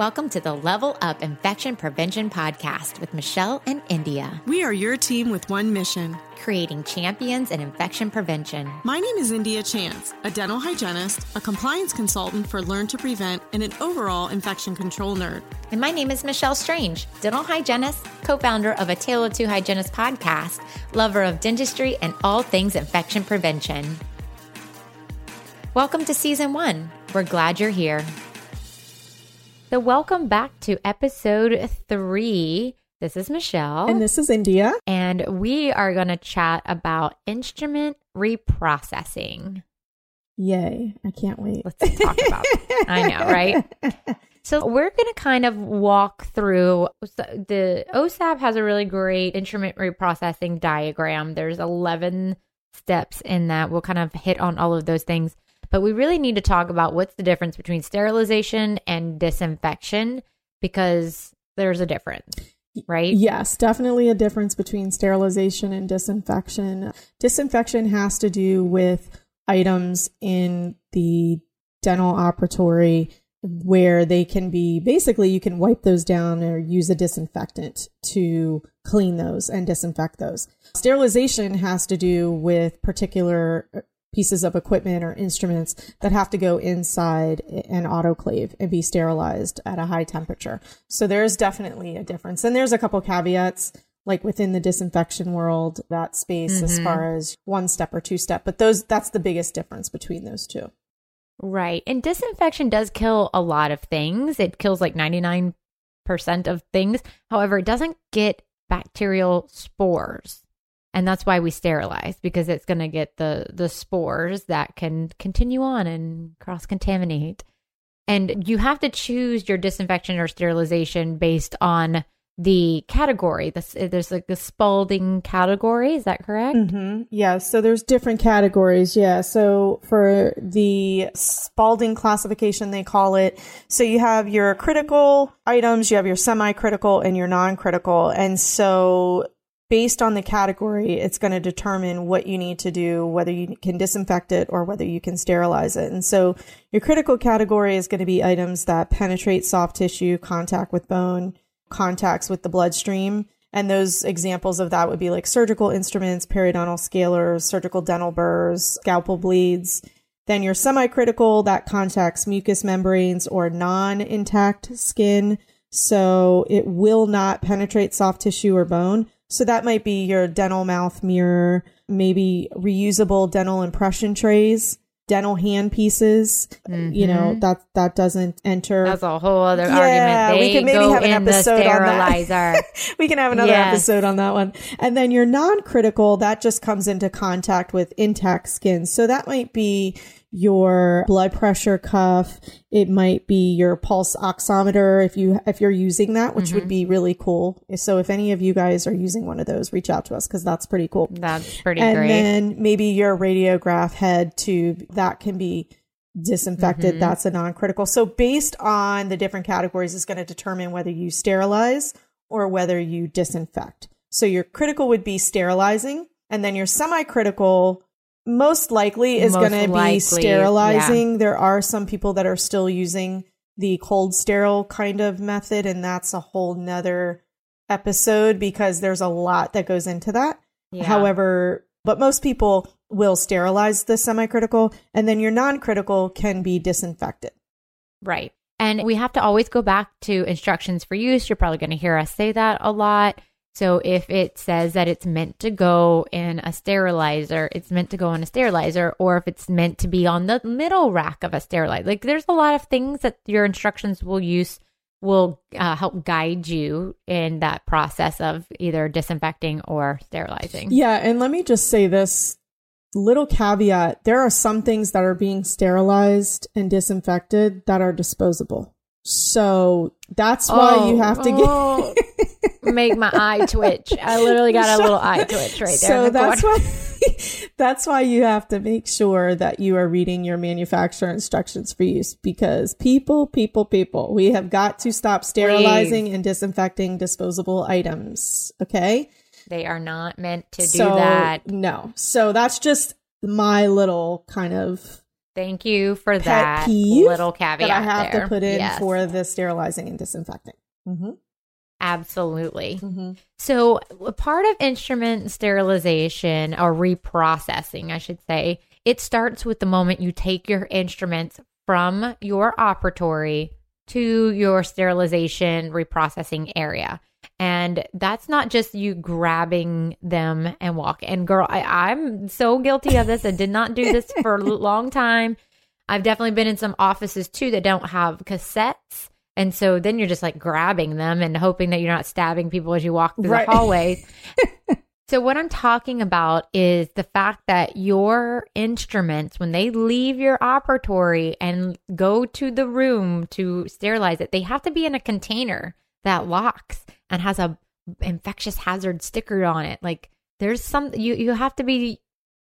Welcome to the Level Up Infection Prevention Podcast with Michelle and India, We are your team with one mission. creating champions in infection prevention. My name is India Chance, a dental hygienist, a compliance consultant for Learn to Prevent, and an overall infection control nerd. And my name is Michelle Strange, dental hygienist, co founder of a Tale of Two Hygienists podcast, lover of dentistry and all things infection prevention. Welcome to season one. We're glad you're here. So, welcome back to episode three. This is Michelle. And this is India. and we are going to chat about instrument reprocessing. Yay. I can't wait. Let's talk about it. I know, right? So we're going to kind of walk through the OSAP has a really great instrument reprocessing diagram. There's 11 steps in that. We'll kind of hit on all of those things, but we really need to talk about what's the difference between sterilization and disinfection because there's a difference, right? Yes, definitely a difference between sterilization and disinfection. Disinfection has to do with items in the dental operatory where they can be basically you can wipe those down or use a disinfectant to clean those and disinfect those. Sterilization has to do with particular pieces of equipment or instruments that have to go inside an autoclave and be sterilized at a high temperature. So there's definitely a difference. And there's a couple caveats like within the disinfection world, that space as mm-hmm. far as one step or two step, but those that's the biggest difference between those two. Right. And disinfection does kill a lot of things. It kills like 99% of things. However, it doesn't get bacterial spores. And that's why we sterilize because it's going to get the the spores that can continue on and cross contaminate. And you have to choose your disinfection or sterilization based on the category. This, there's like the Spalding category. Is that correct? Mm-hmm. Yeah, so there's different categories. Yeah, so for the Spalding classification, they call it. So you have your critical items, you have your semi-critical, and your non-critical. And so based on the category, it's going to determine what you need to do, whether you can disinfect it or whether you can sterilize it. And so your critical category is going to be items that penetrate soft tissue, contact with bone, contacts with the bloodstream. And those examples of that would be like surgical instruments, periodontal scalers, surgical dental burrs, scalpel blades. Then your semi-critical that contacts mucous membranes or non-intact skin. So it will not penetrate soft tissue or bone. So that might be your dental mouth mirror, maybe reusable dental impression trays, dental hand pieces. You know, mm-hmm. that that doesn't enter That's a whole other Yeah, argument. we can maybe have an episode on that. we can have another Yes. episode on that one. And then your non-critical, that just comes into contact with intact skin. So that might be your blood pressure cuff. It might be your pulse oximeter if you if you're using that, which Mm-hmm. would be really cool. So if any of you guys are using one of those, reach out to us because that's pretty cool. That's pretty and great. And then maybe your radiograph head tube that can be disinfected. Mm-hmm. That's a non-critical. So based on the different categories is going to determine whether you sterilize or whether you disinfect. So your critical would be sterilizing and then your semi-critical most likely is going to be sterilizing. There are some people that are still using the cold sterile kind of method and that's a whole nother episode because there's a lot that goes into that. Yeah. However, but most people will sterilize the semi-critical and then your non-critical can be disinfected. Right. And we have to always go back to instructions for use. You're probably going to hear us say that a lot. So if it says that it's meant to go in a sterilizer, it's meant to go in a sterilizer, or if it's meant to be on the middle rack of a sterilizer. Like there's a lot of things that your instructions will use will uh, help guide you in that process of either disinfecting or sterilizing. Yeah, and let me just say this little caveat, there are some things that are being sterilized and disinfected that are disposable. So that's why you have to get oh, make my eye twitch. I literally got a little eye twitch right there. so the that's corner. why that's why you have to make sure that you are reading your manufacturer instructions for use because people people people we have got to stop sterilizing and disinfecting disposable items okay They are not meant to do so that. no so that's just my little kind of Thank you for that little caveat that I have there. to put in Yes, for the sterilizing and disinfecting. Mm-hmm. Absolutely. Mm-hmm. So, a part of instrument sterilization or reprocessing, I should say, it starts with the moment you take your instruments from your operatory to your sterilization reprocessing area. And that's not just you grabbing them and walk. And girl, I, I'm so guilty of this. I did not do this for a long time. I've definitely been in some offices too that don't have cassettes. And so then you're just like grabbing them and hoping that you're not stabbing people as you walk through Right. the hallways. so, what I'm talking about is the fact that your instruments, when they leave your operatory and go to the room to sterilize it, they have to be in a container that locks and has a infectious hazard sticker on it. Like there's some you you have to be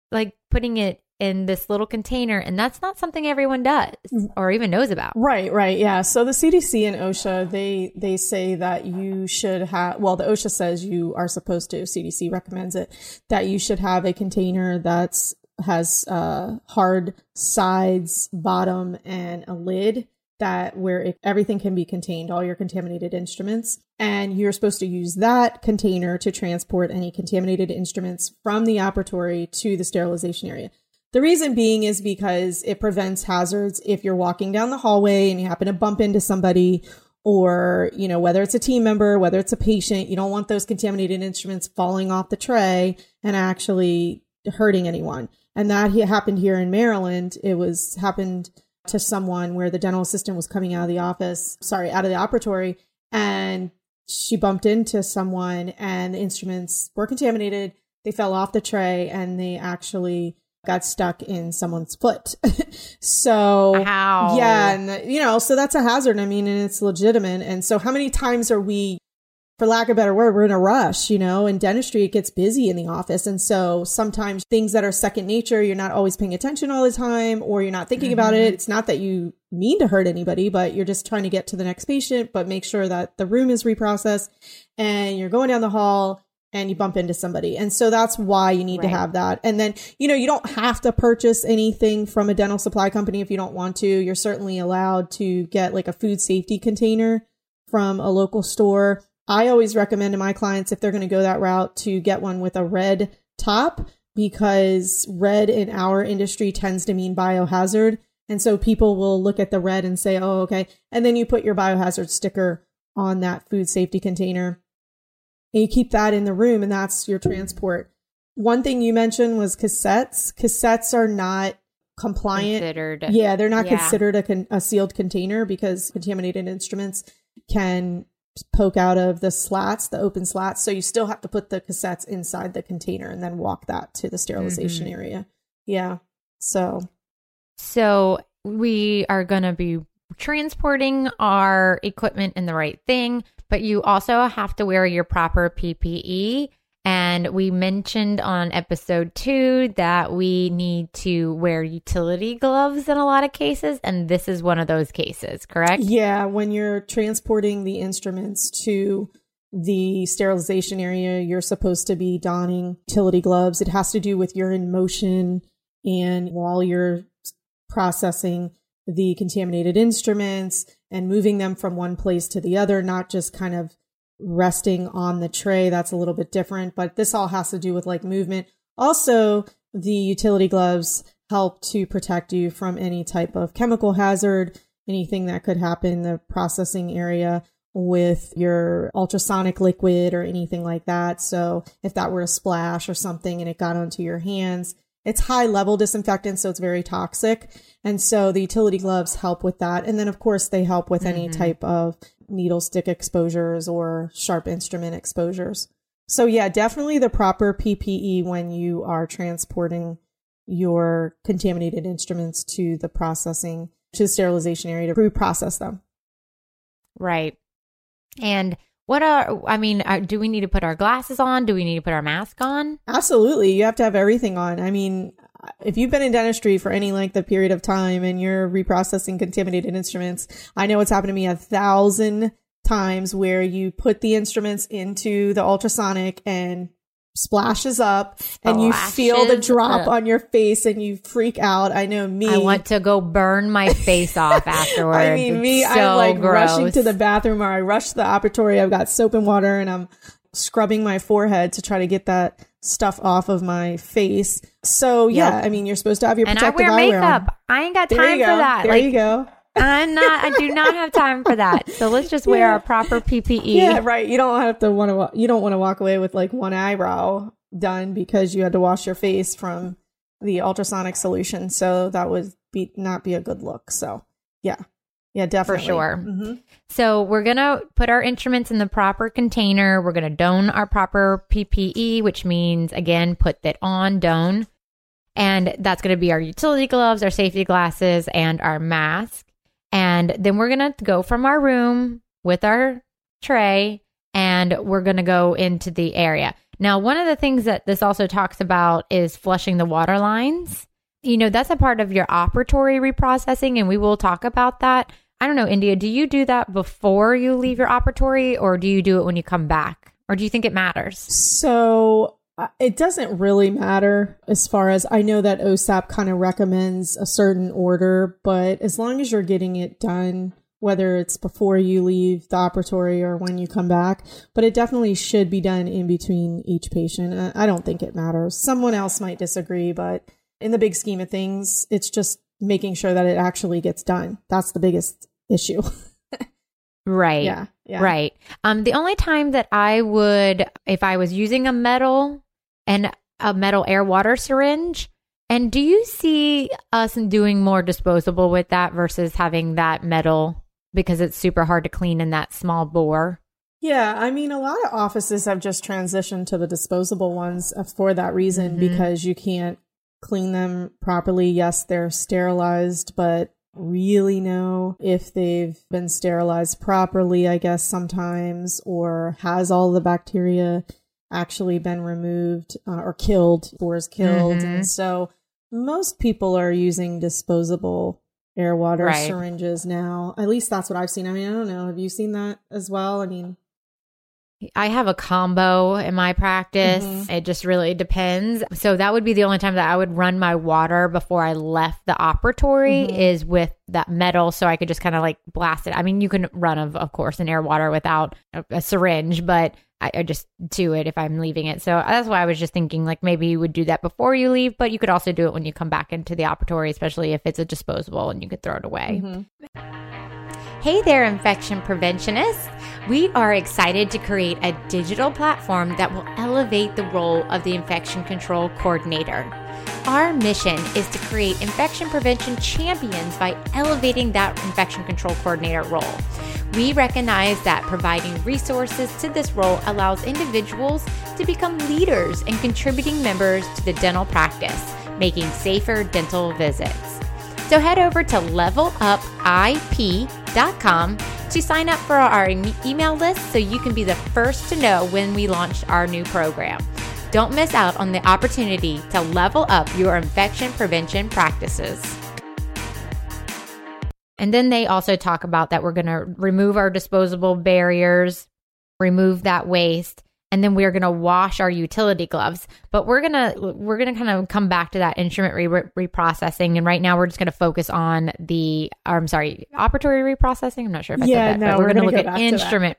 like putting it in this little container and that's not something everyone does or even knows about. Right, right, yeah. So the CDC and OSHA, they they say that you should have. Well, the OSHA says you are supposed to. CDC recommends it that you should have a container that's has uh, hard sides, bottom, and a lid that where it, everything can be contained, all your contaminated instruments, and you're supposed to use that container to transport any contaminated instruments from the operatory to the sterilization area. The reason being is because it prevents hazards if you're walking down the hallway and you happen to bump into somebody or, you know, whether it's a team member, whether it's a patient, you don't want those contaminated instruments falling off the tray and actually hurting anyone. And that happened here in Maryland. It was happened to someone where the dental assistant was coming out of the office, sorry, out of the operatory, and she bumped into someone and the instruments were contaminated. They fell off the tray and they actually got stuck in someone's foot. so How? yeah, and you know, so that's a hazard. I mean, and it's legitimate. And so, how many times are we, for lack of a better word, we're in a rush? You know, in dentistry, it gets busy in the office, and so sometimes things that are second nature, you're not always paying attention all the time, or you're not thinking about it. Mm-hmm. It's not that you mean to hurt anybody, but you're just trying to get to the next patient, but make sure that the room is reprocessed, and you're going down the hall. And you bump into somebody. And so that's why you need to have that. And then, you know, you don't have to purchase anything from a dental supply company if you don't want to. You're certainly allowed to get like a food safety container from a local store. I always recommend to my clients if they're going to go that route to get one with a red top because red in our industry tends to mean biohazard. And so people will look at the red and say, oh, okay. And then you put your biohazard sticker on that food safety container and you keep that in the room and that's your transport. One thing you mentioned was cassettes. Cassettes are not compliant. Considered. Yeah, they're not Yeah. considered a, con- a sealed container because contaminated instruments can poke out of the slats, the open slats. So you still have to put the cassettes inside the container and then walk that to the sterilization Mm-hmm. area. Yeah. So So we are going to be transporting our equipment in the right thing, but you also have to wear your proper PPE. And we mentioned on episode two that we need to wear utility gloves in a lot of cases. And this is one of those cases, correct? Yeah, when you're transporting the instruments to the sterilization area, you're supposed to be donning utility gloves. It has to do with you're in motion and while you're processing the contaminated instruments and moving them from one place to the other, not just kind of resting on the tray. That's a little bit different, but this all has to do with like movement. Also, the utility gloves help to protect you from any type of chemical hazard, anything that could happen in the processing area with your ultrasonic liquid or anything like that. So if that were a splash or something and it got onto your hands, it's high level disinfectant, so it's very toxic. And so the utility gloves help with that. And then, of course, they help with any mm-hmm. type of needle stick exposures or sharp instrument exposures. So, yeah, definitely the proper PPE when you are transporting your contaminated instruments to the processing, to the sterilization area to pre process them. Right. And what are, I mean, do we need to put our glasses on? Do we need to put our mask on? Absolutely. You have to have everything on. I mean, if you've been in dentistry for any length of period of time and you're reprocessing contaminated instruments, I know it's happened to me a thousand times where you put the instruments into the ultrasonic and splashes up and you feel the drop up. on your face and you freak out. I know me. I want to go burn my face off afterwards. I mean, me, It's I'm like gross. rushing to the bathroom or I rush to the operatory. I've got soap and water and I'm scrubbing my forehead to try to get that stuff off of my face. So yeah, Yep. I mean, you're supposed to have your protective and I wear eyewear makeup. I ain't got time for that. There like you go. I'm not. I do not have time for that. So let's just wear Yeah. our proper PPE. Yeah, right. You don't have to want to. You don't want to walk away with like one eyebrow done because you had to wash your face from the ultrasonic solution. So that would be not be a good look. So yeah, yeah, definitely sure. hmm So we're gonna put our instruments in the proper container. We're gonna don our proper PPE, which means again, put that on, don. And that's gonna be our utility gloves, our safety glasses, and our mask. And then we're gonna go from our room with our tray and we're gonna go into the area. Now, one of the things that this also talks about is flushing the water lines. You know, that's a part of your operatory reprocessing, and we will talk about that. I don't know, India, do you do that before you leave your operatory or do you do it when you come back? Or do you think it matters? So it doesn't really matter as far as I know that OSAP kind of recommends a certain order, but as long as you're getting it done, whether it's before you leave the operatory or when you come back, but it definitely should be done in between each patient. Uh, I don't think it matters. Someone else might disagree, but in the big scheme of things, it's just making sure that it actually gets done. That's the biggest issue. Right. yeah. Yeah. Right. Um, the only time that I would, if I was using a metal and a metal air water syringe, and do you see us doing more disposable with that versus having that metal because it's super hard to clean in that small bore? Yeah, I mean, a lot of offices have just transitioned to the disposable ones uh, for that reason Mhm. because you can't clean them properly. Yes, they're sterilized, but really know if they've been sterilized properly, I guess sometimes, or has all the bacteria actually been removed uh, or killed, spores killed. Mhm. And so most people are using disposable air water Right. syringes now. At least that's what I've seen. I mean, I don't know. Have you seen that as well? I mean, I have a combo in my practice. Mhm. It just really depends. So that would be the only time that I would run my water before I left the operatory Mhm. is with that metal so I could just kind of like blast it. I mean, you can run of of course an air water without a, a syringe, but I, I just do it if I'm leaving it. So that's why I was just thinking like maybe you would do that before you leave, but you could also do it when you come back into the operatory, especially if it's a disposable and you could throw it away. mhm. Hey there, infection preventionists. We are excited to create a digital platform that will elevate the role of the infection control coordinator. Our mission is to create infection prevention champions by elevating that infection control coordinator role. We recognize that providing resources to this role allows individuals to become leaders and contributing members to the dental practice, making safer dental visits. So head over to levelupip.com to sign up for our email list so you can be the first to know when we launch our new program. Don't miss out on the opportunity to level up your infection prevention practices. And then they also talk about that we're going to remove our disposable barriers, remove that waste, and then we're going to wash our utility gloves. But we're going to we're going to kind of come back to that instrument re- reprocessing and right now we're just going to focus on the or, I'm sorry, operatory reprocessing. I'm not sure if I Yeah, said that, no, but we're, we're going to gonna look go at back to that. instrument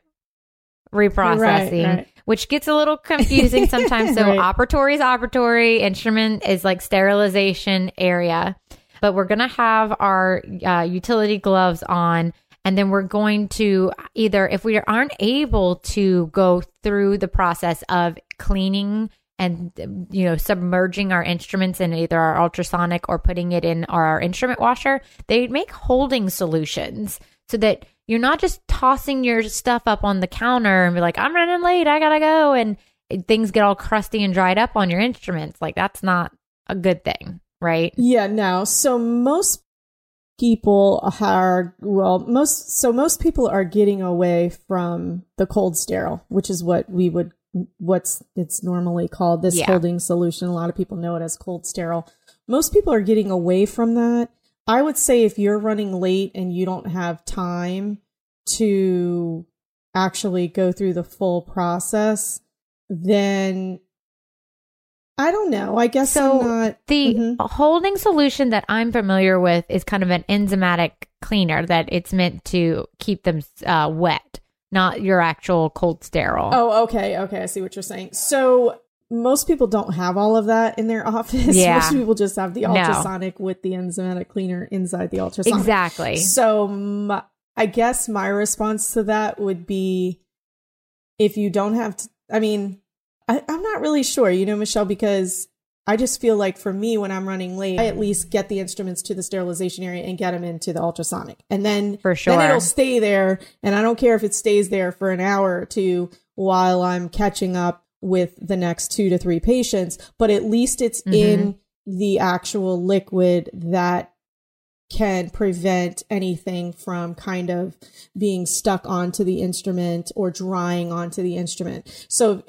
reprocessing, right. which gets a little confusing sometimes. So Right. operatory is operatory, instrument is like sterilization area. But we're going to have our uh, utility gloves on, and then we're going to either, if we aren't able to go through the process of cleaning and you know submerging our instruments in either our ultrasonic or putting it in our instrument washer they make holding solutions so that you're not just tossing your stuff up on the counter and be like i'm running late i gotta go and things get all crusty and dried up on your instruments like that's not a good thing right Yeah, no. So most people are well, most so most people are getting away from the cold sterile, which is what we would what's it's normally called this Yeah. holding solution. A lot of people know it as cold sterile. Most people are getting away from that. I would say if you're running late and you don't have time to actually go through the full process, then I don't know. I guess So I'm not. the Mhm. holding solution that I'm familiar with is kind of an enzymatic cleaner that it's meant to keep them uh, wet, not your actual cold sterile. Oh, okay, okay. I see what you're saying. So most people don't have all of that in their office. Yeah. Most people just have the No. ultrasonic with the enzymatic cleaner inside the ultrasonic. exactly. So my, I guess my response to that would be if you don't have to, I mean, I, I'm not really sure, you know, Michelle, because I just feel like for me, when I'm running late, I at least get the instruments to the sterilization area and get them into the ultrasonic. And then, For sure. then it'll stay there. And I don't care if it stays there for an hour or two while I'm catching up with the next two to three patients, but at least it's Mhm. in the actual liquid that can prevent anything from kind of being stuck onto the instrument or drying onto the instrument. So,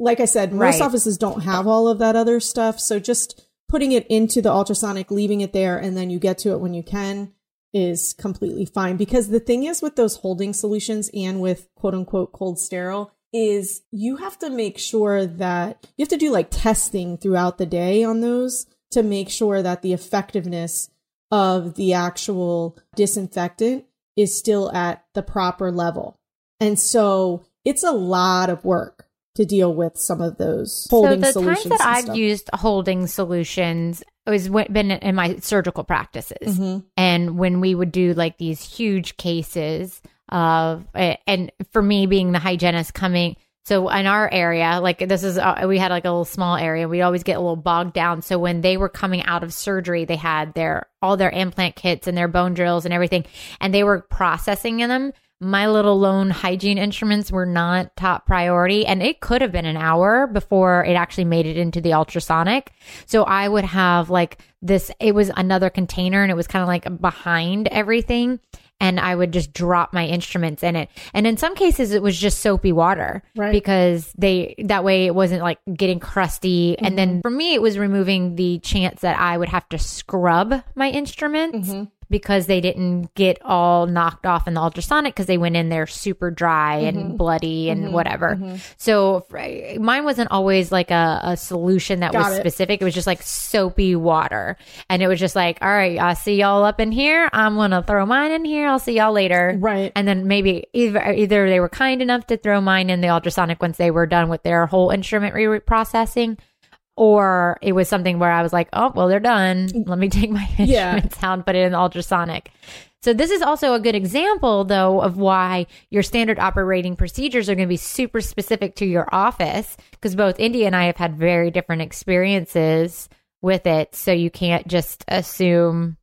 like I said, most Right. offices don't have all of that other stuff. So, just putting it into the ultrasonic, leaving it there, and then you get to it when you can is completely fine. Because the thing is with those holding solutions and with quote unquote cold sterile is you have to make sure that you have to do like testing throughout the day on those to make sure that the effectiveness of the actual disinfectant is still at the proper level. And so it's a lot of work to deal with some of those holding so the solutions. times that I've stuff. used holding solutions was been in my surgical practices, Mhm. and when we would do like these huge cases of, and for me being the hygienist coming. So in our area, like this is, uh, we had like a little small area. We always get a little bogged down. So when they were coming out of surgery, they had their all their implant kits and their bone drills and everything, and they were processing in them. My little lone hygiene instruments were not top priority, and it could have been an hour before it actually made it into the ultrasonic. So I would have like this. It was another container, and it was kind of like behind everything and I would just drop my instruments in it. And in some cases, it was just soapy water Right. because they that way it wasn't like getting crusty. And then mm-hmm. for me, it was removing the chance that I would have to scrub my instruments. Mm-hmm. Because they didn't get all knocked off in the ultrasonic because they went in there super dry and mm-hmm. bloody and mm-hmm. whatever. Mm-hmm. So mine wasn't always like a, a solution that Got was it. specific. It was just like soapy water. And it was just like, all right, I see y'all up in here. I'm going to throw mine in here. I'll see y'all later. Right. And then maybe either, either they were kind enough to throw mine in the ultrasonic once they were done with their whole instrument re- processing. Or it was something where I was like, oh, well, they're done. Let me take my Yeah. instruments out and put it in the ultrasonic. So this is also a good example, though, of why your standard operating procedures are going to be super specific to your office, because both India and I have had very different experiences with it. So you can't just assume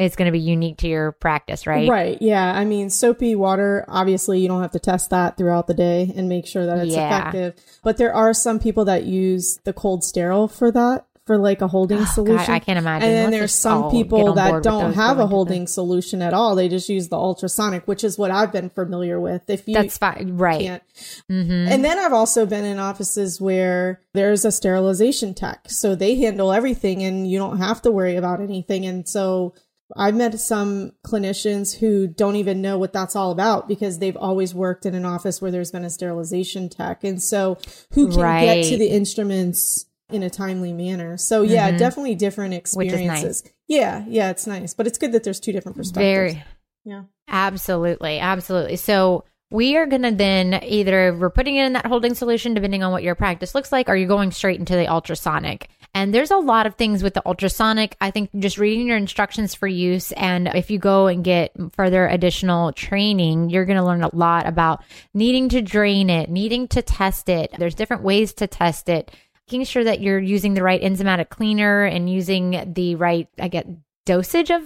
it's going to be unique to your practice, right? Right. Yeah. I mean, soapy water, obviously, you don't have to test that throughout the day and make sure that it's Yeah. effective. But there are some people that use the cold sterile for that, for like a holding solution. Oh, God, I can't imagine. And then there's some people that don't have a holding solution at all. They just use the ultrasonic, which is what I've been familiar with. If you That's fine. Right. can't. hmm And then I've also been in offices where there's a sterilization tech. So they handle everything and you don't have to worry about anything. And so I've met some clinicians who don't even know what that's all about because they've always worked in an office where there's been a sterilization tech. And so who can get to the instruments in a timely manner. So yeah, Mhm. definitely different is nice. experiences. Yeah, yeah, it's nice. But it's good that there's two different perspectives. Very. Yeah. Absolutely. Absolutely. So we are going to then either we're putting it in that holding solution, depending on what your practice looks like, or you're going straight into the ultrasonic. And there's a lot of things with the ultrasonic. I think just reading your instructions for use. And if you go and get further additional training, you're going to learn a lot about needing to drain it, needing to test it. There's different ways to test it, making sure that you're using the right enzymatic cleaner and using the right, I get dosage of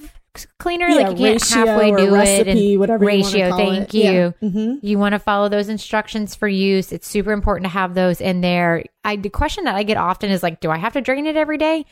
cleaner. Yeah, like you can't halfway do it. recipe, And whatever you ratio. call thank it. Yeah. you. Mhm. You want to follow those instructions for use. It's super important to have those in there. I the question that I get often is like, do I have to drain it every day?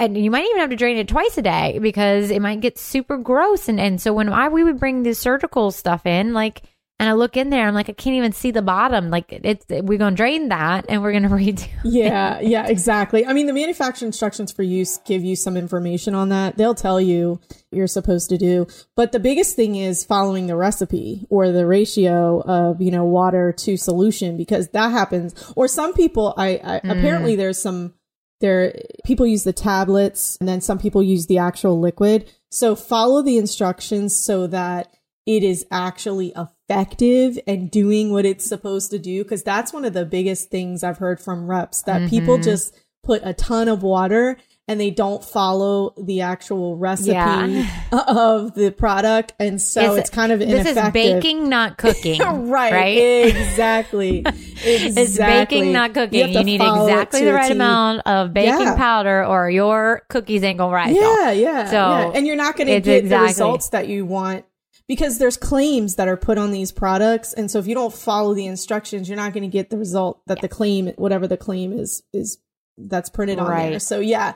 And you might even have to drain it twice a day because it might get super gross. And and so when I we would bring the surgical stuff in, like, and I look in there, I'm like, I can't even see the bottom. Like, it's we're gonna drain that and we're gonna redo. it. Yeah, yeah, exactly. I mean, the manufacturer instructions for use give you some information on that. They'll tell you what you're supposed to do. But the biggest thing is following the recipe or the ratio of, you know, water to solution because that happens. Or some people, I, I mm. apparently there's some there people use the tablets and then some people use the actual liquid. So follow the instructions so that it is actually effective and doing what it's supposed to do because that's one of the biggest things I've heard from reps that mm-hmm. people just put a ton of water and they don't follow the actual recipe yeah. of the product and so it's, it's kind of this is baking not cooking right right exactly exactly it's baking not cooking you, you need exactly the right amount of baking yeah. powder or your cookies ain't gonna rise yeah yeah so yeah. and you're not gonna get exactly. the results that you want because there's claims that are put on these products and so if you don't follow the instructions you're not going to get the result that the claim whatever the claim is is that's printed on there. So yeah,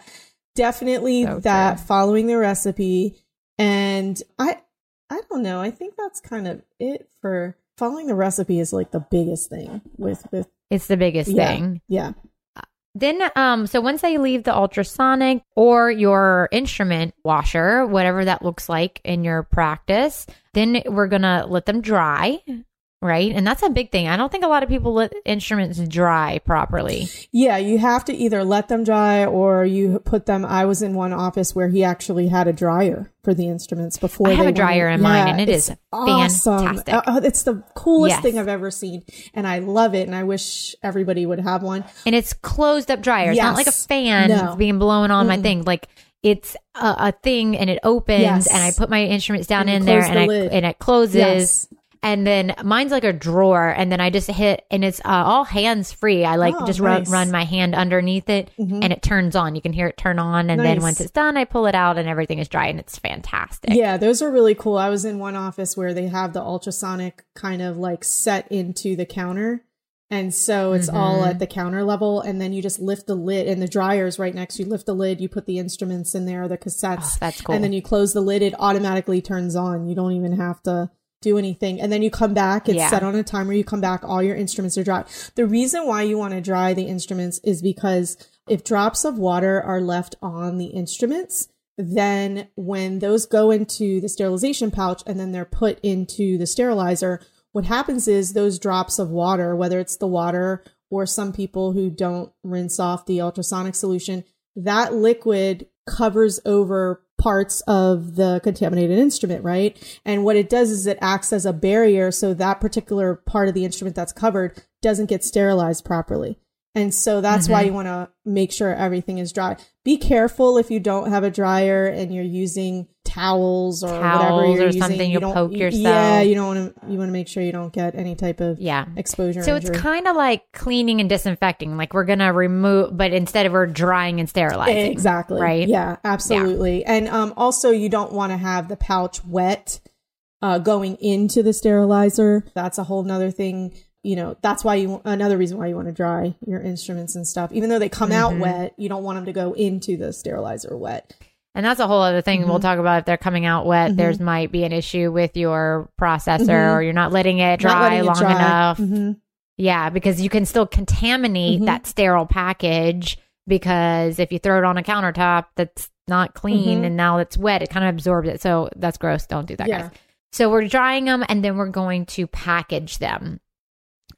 definitely so that true. following the recipe. And I I don't know. I think that's kind of it for following the recipe is like the biggest thing with with it's the biggest yeah, thing. Yeah. Then, um, so once they leave the ultrasonic or your instrument washer, whatever that looks like in your practice, then we're gonna let them dry right? And that's a big thing. I don't think a lot of people let instruments dry properly. Yeah, you have to either let them dry or you put them. I was in one office where he actually had a dryer for the instruments before. I have a dryer in yeah, mine, and it is awesome. fantastic. Uh, it's the coolest yes. thing I've ever seen, and I love it. And I wish everybody would have one. And it's closed up dryer. It's not like a fan no. being blown on mm. my thing. Like it's a, a, thing and it opens yes. and I put my instruments down and in there and, I, and it closes. And then mine's like a drawer and then i just hit and it's uh, all hands free i like oh, just nice. run, run my hand underneath it mm-hmm. and it turns on you can hear it turn on and nice. then once it's done i pull it out and everything is dry and it's fantastic yeah those are really cool i was in one office where they have the ultrasonic kind of like set into the counter and so it's mm-hmm. all at the counter level. And then you just lift the lid and the dryer is right next. You lift the lid, you put the instruments in there, the cassettes. Oh, that's cool. And then you close the lid. It automatically turns on. You don't even have to do anything. And then you come back, it's yeah. set on a timer. You come back, all your instruments are dry. The reason why you want to dry the instruments is because if drops of water are left on the instruments, then when those go into the sterilization pouch and then they're put into the sterilizer, what happens is those drops of water, whether it's the water or some people who don't rinse off the ultrasonic solution, that liquid covers over parts of the contaminated instrument, right? And what it does is it acts as a barrier so that particular part of the instrument that's covered doesn't get sterilized properly. And so that's mm-hmm. why you want to make sure everything is dry. Be careful if you don't have a dryer and you're using towels or towels whatever or using. something you poke yourself. Yeah, you don't want to. You want to make sure you don't get any type of yeah exposure. So injury. it's kind of like cleaning and disinfecting. Like we're gonna remove, but instead of we're drying and sterilizing. Exactly. Right. Yeah. Absolutely. Yeah. And um, also, you don't want to have the pouch wet. Uh, going into the sterilizer. That's a whole nother thing you know that's why you another reason why you want to dry your instruments and stuff even though they come mm-hmm. out wet you don't want them to go into the sterilizer wet and that's a whole other thing mm-hmm. we'll talk about if they're coming out wet mm-hmm. there's might be an issue with your processor mm-hmm. or you're not letting it dry letting long it dry. enough mm-hmm. yeah because you can still contaminate mm-hmm. that sterile package because if you throw it on a countertop that's not clean and now it's wet it kind of absorbs it so that's gross don't do that yeah. guys so we're drying them and then we're going to package them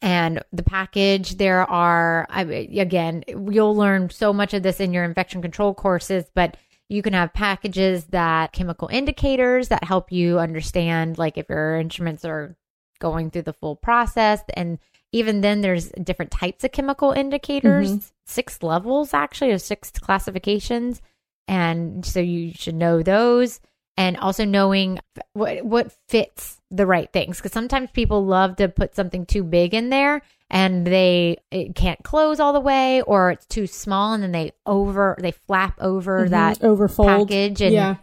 and the package there are I, again you'll learn so much of this in your infection control courses but you can have packages that chemical indicators that help you understand like if your instruments are going through the full process and even then there's different types of chemical indicators mm-hmm. six levels actually or six classifications and so you should know those and also knowing what what fits the right things because sometimes people love to put something too big in there and they it can't close all the way or it's too small and then they over they flap over mm-hmm. that overfold package and yeah.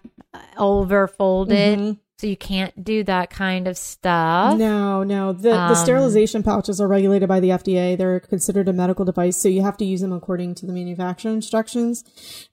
overfold it mm-hmm. So you can't do that kind of stuff. No, no. The, um, the sterilization pouches are regulated by the FDA. They're considered a medical device, so you have to use them according to the manufacturer instructions.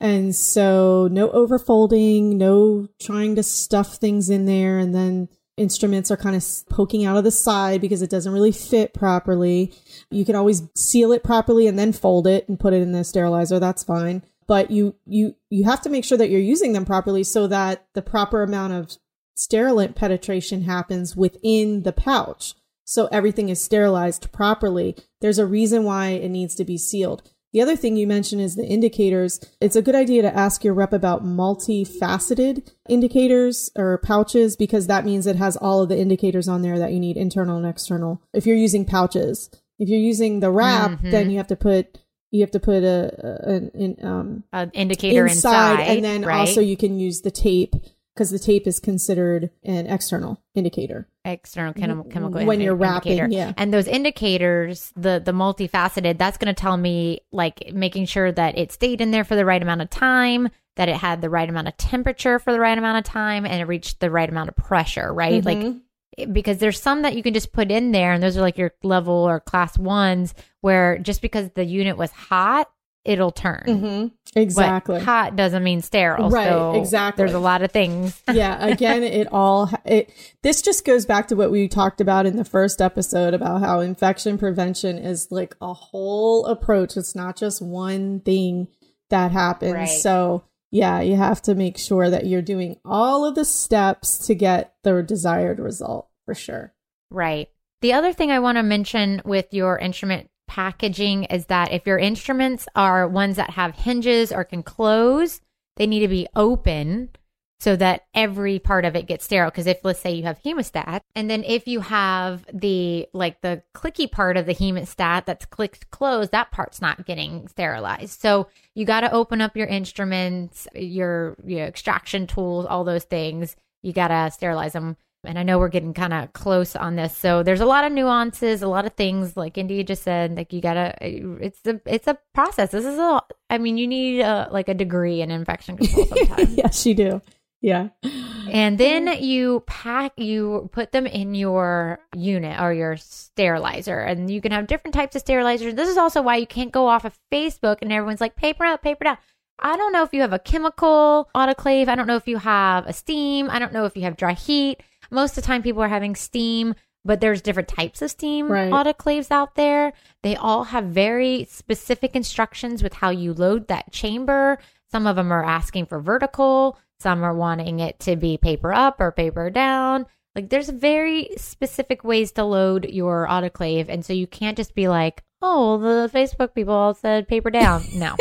And so no overfolding, no trying to stuff things in there and then instruments are kind of poking out of the side because it doesn't really fit properly. You can always seal it properly and then fold it and put it in the sterilizer. That's fine. But you, you, you have to make sure that you're using them properly so that the proper amount of sterilant penetration happens within the pouch. So everything is sterilized properly. There's a reason why it needs to be sealed. The other thing you mentioned is the indicators. It's a good idea to ask your rep about multifaceted indicators or pouches because that means it has all of the indicators on there that you need internal and external. If you're using pouches, if you're using the wrap, Mhm. then you have to put you have to put a, a an, an um An indicator inside, inside, and then right? also you can use the tape because the tape is considered an external indicator external chem- chemical when you're wrapping. indicator. Yeah. And those indicators, the the multifaceted, that's going to tell me like making sure that it stayed in there for the right amount of time, that it had the right amount of temperature for the right amount of time, and it reached the right amount of pressure, right? Like Mhm. it- because there's some that you can just put in there, and those are like your level or class ones, where just because the unit was hot, it'll turn. Mhm. But exactly. hot doesn't mean sterile. Right, so exactly. There's a lot of things. yeah again it all it this just goes back to what we talked about in the first episode about how infection prevention is like a whole approach it's not just one thing that happens Right. so yeah you have to make sure that you're doing all of the steps to get the desired result for sure Right. The other thing I want to mention with your instrument packaging is that if your instruments are ones that have hinges or can close, they need to be open so that every part of it gets sterile. Because if, let's say, you have hemostat, and then if you have the like the clicky part of the hemostat that's clicked closed, that part's not getting sterilized. So you got to open up your instruments, your your extraction tools, all those things. You got to sterilize them. And I know we're getting kind of close on this, so there's a lot of nuances, a lot of things. Like India just said, like you gotta, it's a, it's a process. This is a, I mean, you need a, like a degree in infection control sometimes. yes you do yeah And then you pack, you put them in your unit or your sterilizer, and you can have different types of sterilizers. This is also why you can't go off of Facebook and everyone's like, paper out, paper out. I don't know if you have a chemical autoclave. I don't know if you have a steam. I don't know if you have dry heat. Most of the time, people are having steam, but there's different types of steam Right. autoclaves out there. They all have very specific instructions with how you load that chamber. Some of them are asking for vertical, some are wanting it to be paper up or paper down. Like there's very specific ways to load your autoclave. And so you can't just be like, oh, the Facebook people all said paper down. No.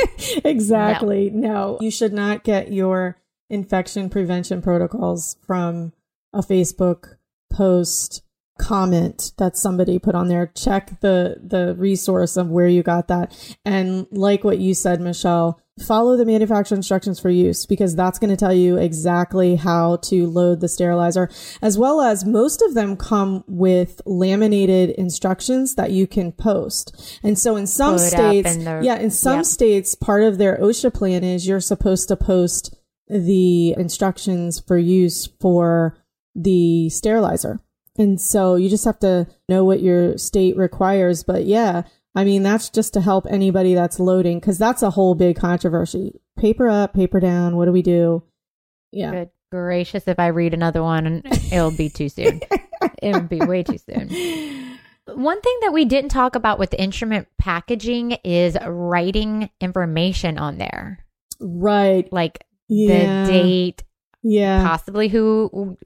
exactly. No. you should not get your infection prevention protocols from a Facebook post comment that somebody put on there. Check the the resource of where you got that. And like what you said, Michelle, follow the manufacturer instructions for use because that's going to tell you exactly how to load the sterilizer as well as most of them come with laminated instructions that you can post. And so in some Put states, in yeah, in some states, part of their OSHA plan is you're supposed to post the instructions for use for the sterilizer. And so you just have to know what your state requires. But yeah, I mean, that's just to help anybody that's loading because that's a whole big controversy. Paper up, paper down. What do we do? Yeah. Good gracious, if I read another one, it'll be too soon. It'll be way too soon. One thing that we didn't talk about with the instrument packaging is writing information on there, Right. like Yeah. the date, Yeah. possibly who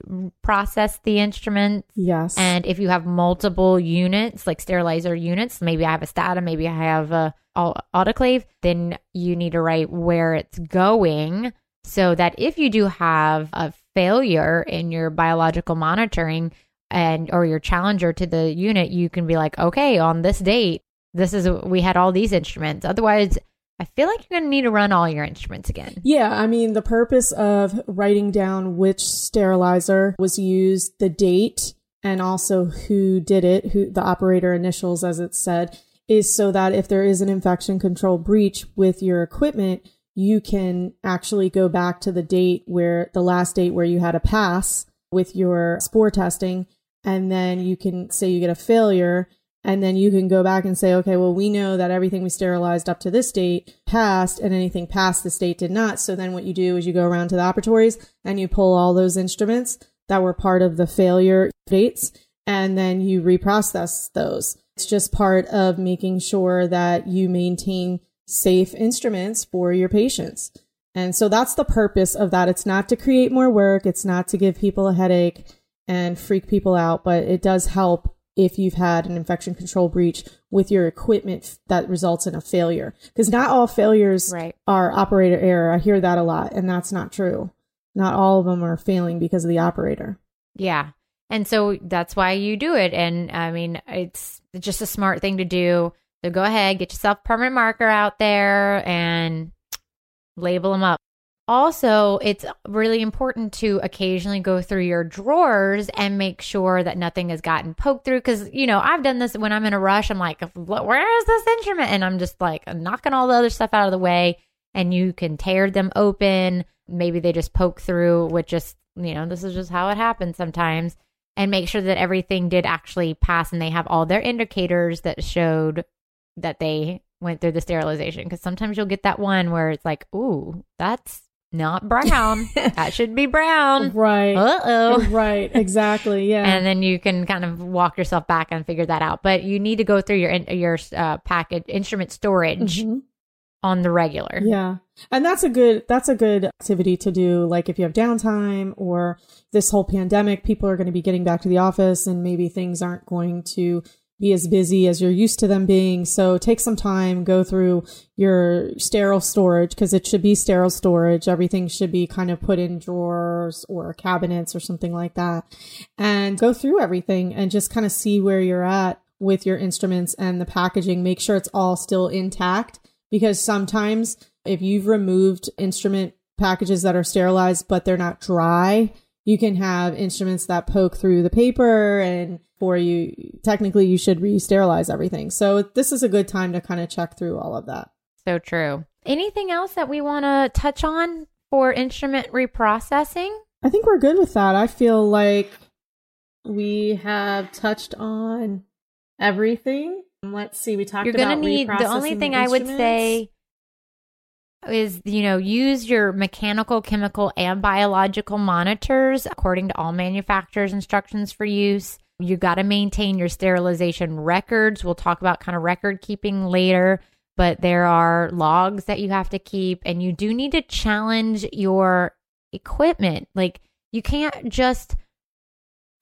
processed the instruments. yes. And if you have multiple units, like sterilizer units, maybe I have a Statim, maybe I have a autoclave, then you need to write where it's going so that if you do have a failure in your biological monitoring and or your challenger to the unit, you can be like, okay, on this date, this is we had all these instruments. Otherwise, I feel like you're going to need to run all your instruments again. Yeah, I mean, the purpose of writing down which sterilizer was used, the date, and also who did it, who the operator initials, as it said, is so that if there is an infection control breach with your equipment, you can actually go back to the date where the last date where you had a pass with your spore testing. And then you can say you get a failure and then you can go back and say, okay, well, we know that everything we sterilized up to this date passed and anything past this date did not. So then what you do is you go around to the operatories and you pull all those instruments that were part of the failure dates and then you reprocess those. It's just part of making sure that you maintain safe instruments for your patients. And so that's the purpose of that. It's not to create more work. It's not to give people a headache and freak people out, but it does help if you've had an infection control breach with your equipment that results in a failure. Because not all failures Right. are operator error. I hear that a lot, and that's not true. Not all of them are failing because of the operator. Yeah. And so that's why you do it. And I mean, it's just a smart thing to do. So go ahead, get yourself a permanent marker out there and label them up. Also, it's really important to occasionally go through your drawers and make sure that nothing has gotten poked through. Cause, you know, I've done this when I'm in a rush. I'm like, where is this instrument? And I'm just like knocking all the other stuff out of the way. And you can tear them open. Maybe they just poke through, which just, you know, this is just how it happens sometimes. And make sure that everything did actually pass and they have all their indicators that showed that they went through the sterilization. Because sometimes you'll get that one where it's like, ooh, that's not brown. that should be brown. Right. Uh oh. right. Exactly. Yeah. And then you can kind of walk yourself back and figure that out. But you need to go through your your uh, package instrument storage Mhm. on the regular. Yeah. And that's a good that's a good activity to do like if you have downtime or this whole pandemic people are going to be getting back to the office and maybe things aren't going to be as busy as you're used to them being. So take some time, go through your sterile storage because it should be sterile storage. Everything should be kind of put in drawers or cabinets or something like that. And go through everything and just kind of see where you're at with your instruments and the packaging. Make sure it's all still intact because sometimes if you've removed instrument packages that are sterilized but they're not dry, you can have instruments that poke through the paper and for you technically you should re-sterilize everything. So this is a good time to kind of check through all of that. So true. Anything else that we want to touch on for instrument reprocessing? I think we're good with that. I feel like we have touched on everything. Let's see, we talked You're about need the only thing I would say is you know use your mechanical chemical and biological monitors according to all manufacturers instructions for use you got to maintain your sterilization records we'll talk about kind of record keeping later but there are logs that you have to keep and you do need to challenge your equipment like you can't just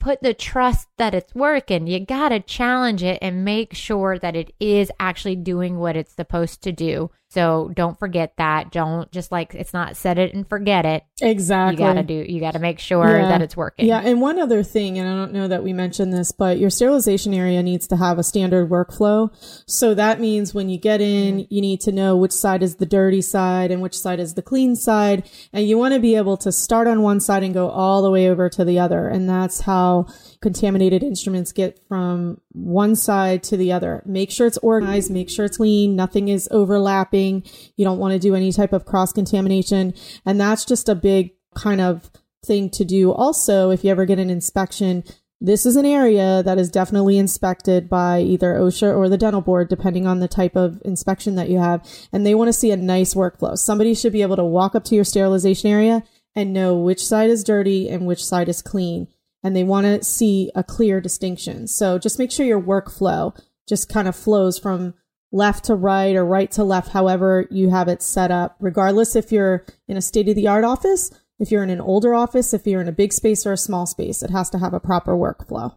put the trust that it's working. You got to challenge it and make sure that it is actually doing what it's supposed to do. So don't forget that. Don't just like it's not set it and forget it. Exactly. You got to do you got to make sure Yeah. that it's working. Yeah, and one other thing, and I don't know that we mentioned this, but your sterilization area needs to have a standard workflow. So that means when you get in, mm-hmm. you need to know which side is the dirty side and which side is the clean side. And you want to be able to start on one side and go all the way over to the other. And that's how contaminated instruments get from one side to the other. Make sure it's organized, make sure it's clean, nothing is overlapping. You don't want to do any type of cross contamination. And that's just a big kind of thing to do. Also, if you ever get an inspection, this is an area that is definitely inspected by either OSHA or the dental board, depending on the type of inspection that you have. And they want to see a nice workflow. Somebody should be able to walk up to your sterilization area and know which side is dirty and which side is clean. And they want to see a clear distinction. So just make sure your workflow just kind of flows from left to right or right to left, however you have it set up, regardless if you're in a state of the art office, if you're in an older office, if you're in a big space or a small space, it has to have a proper workflow.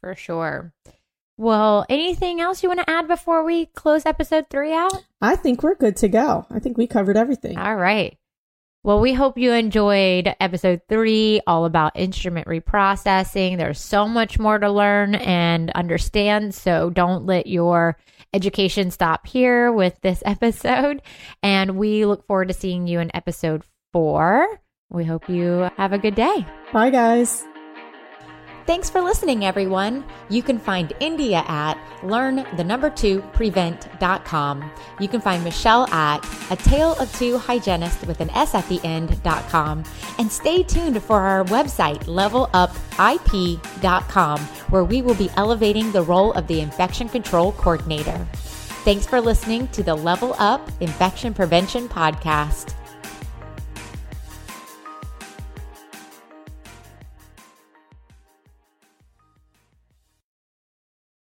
For sure. Well, anything else you want to add before we close episode 3 out? I think we're good to go. I think we covered everything. All right. Well, we hope you enjoyed episode three, all about instrument reprocessing. There's so much more to learn and understand. So don't let your education stop here with this episode. And we look forward to seeing you in episode four. We hope you have a good day. Bye, guys. Thanks for listening, everyone. You can find India at learn the number two prevent.com. You can find Michelle at a tale of two hygienist with an S at the end.com. And stay tuned for our website, levelupip.com, where we will be elevating the role of the infection control coordinator. Thanks for listening to the Level Up Infection Prevention Podcast.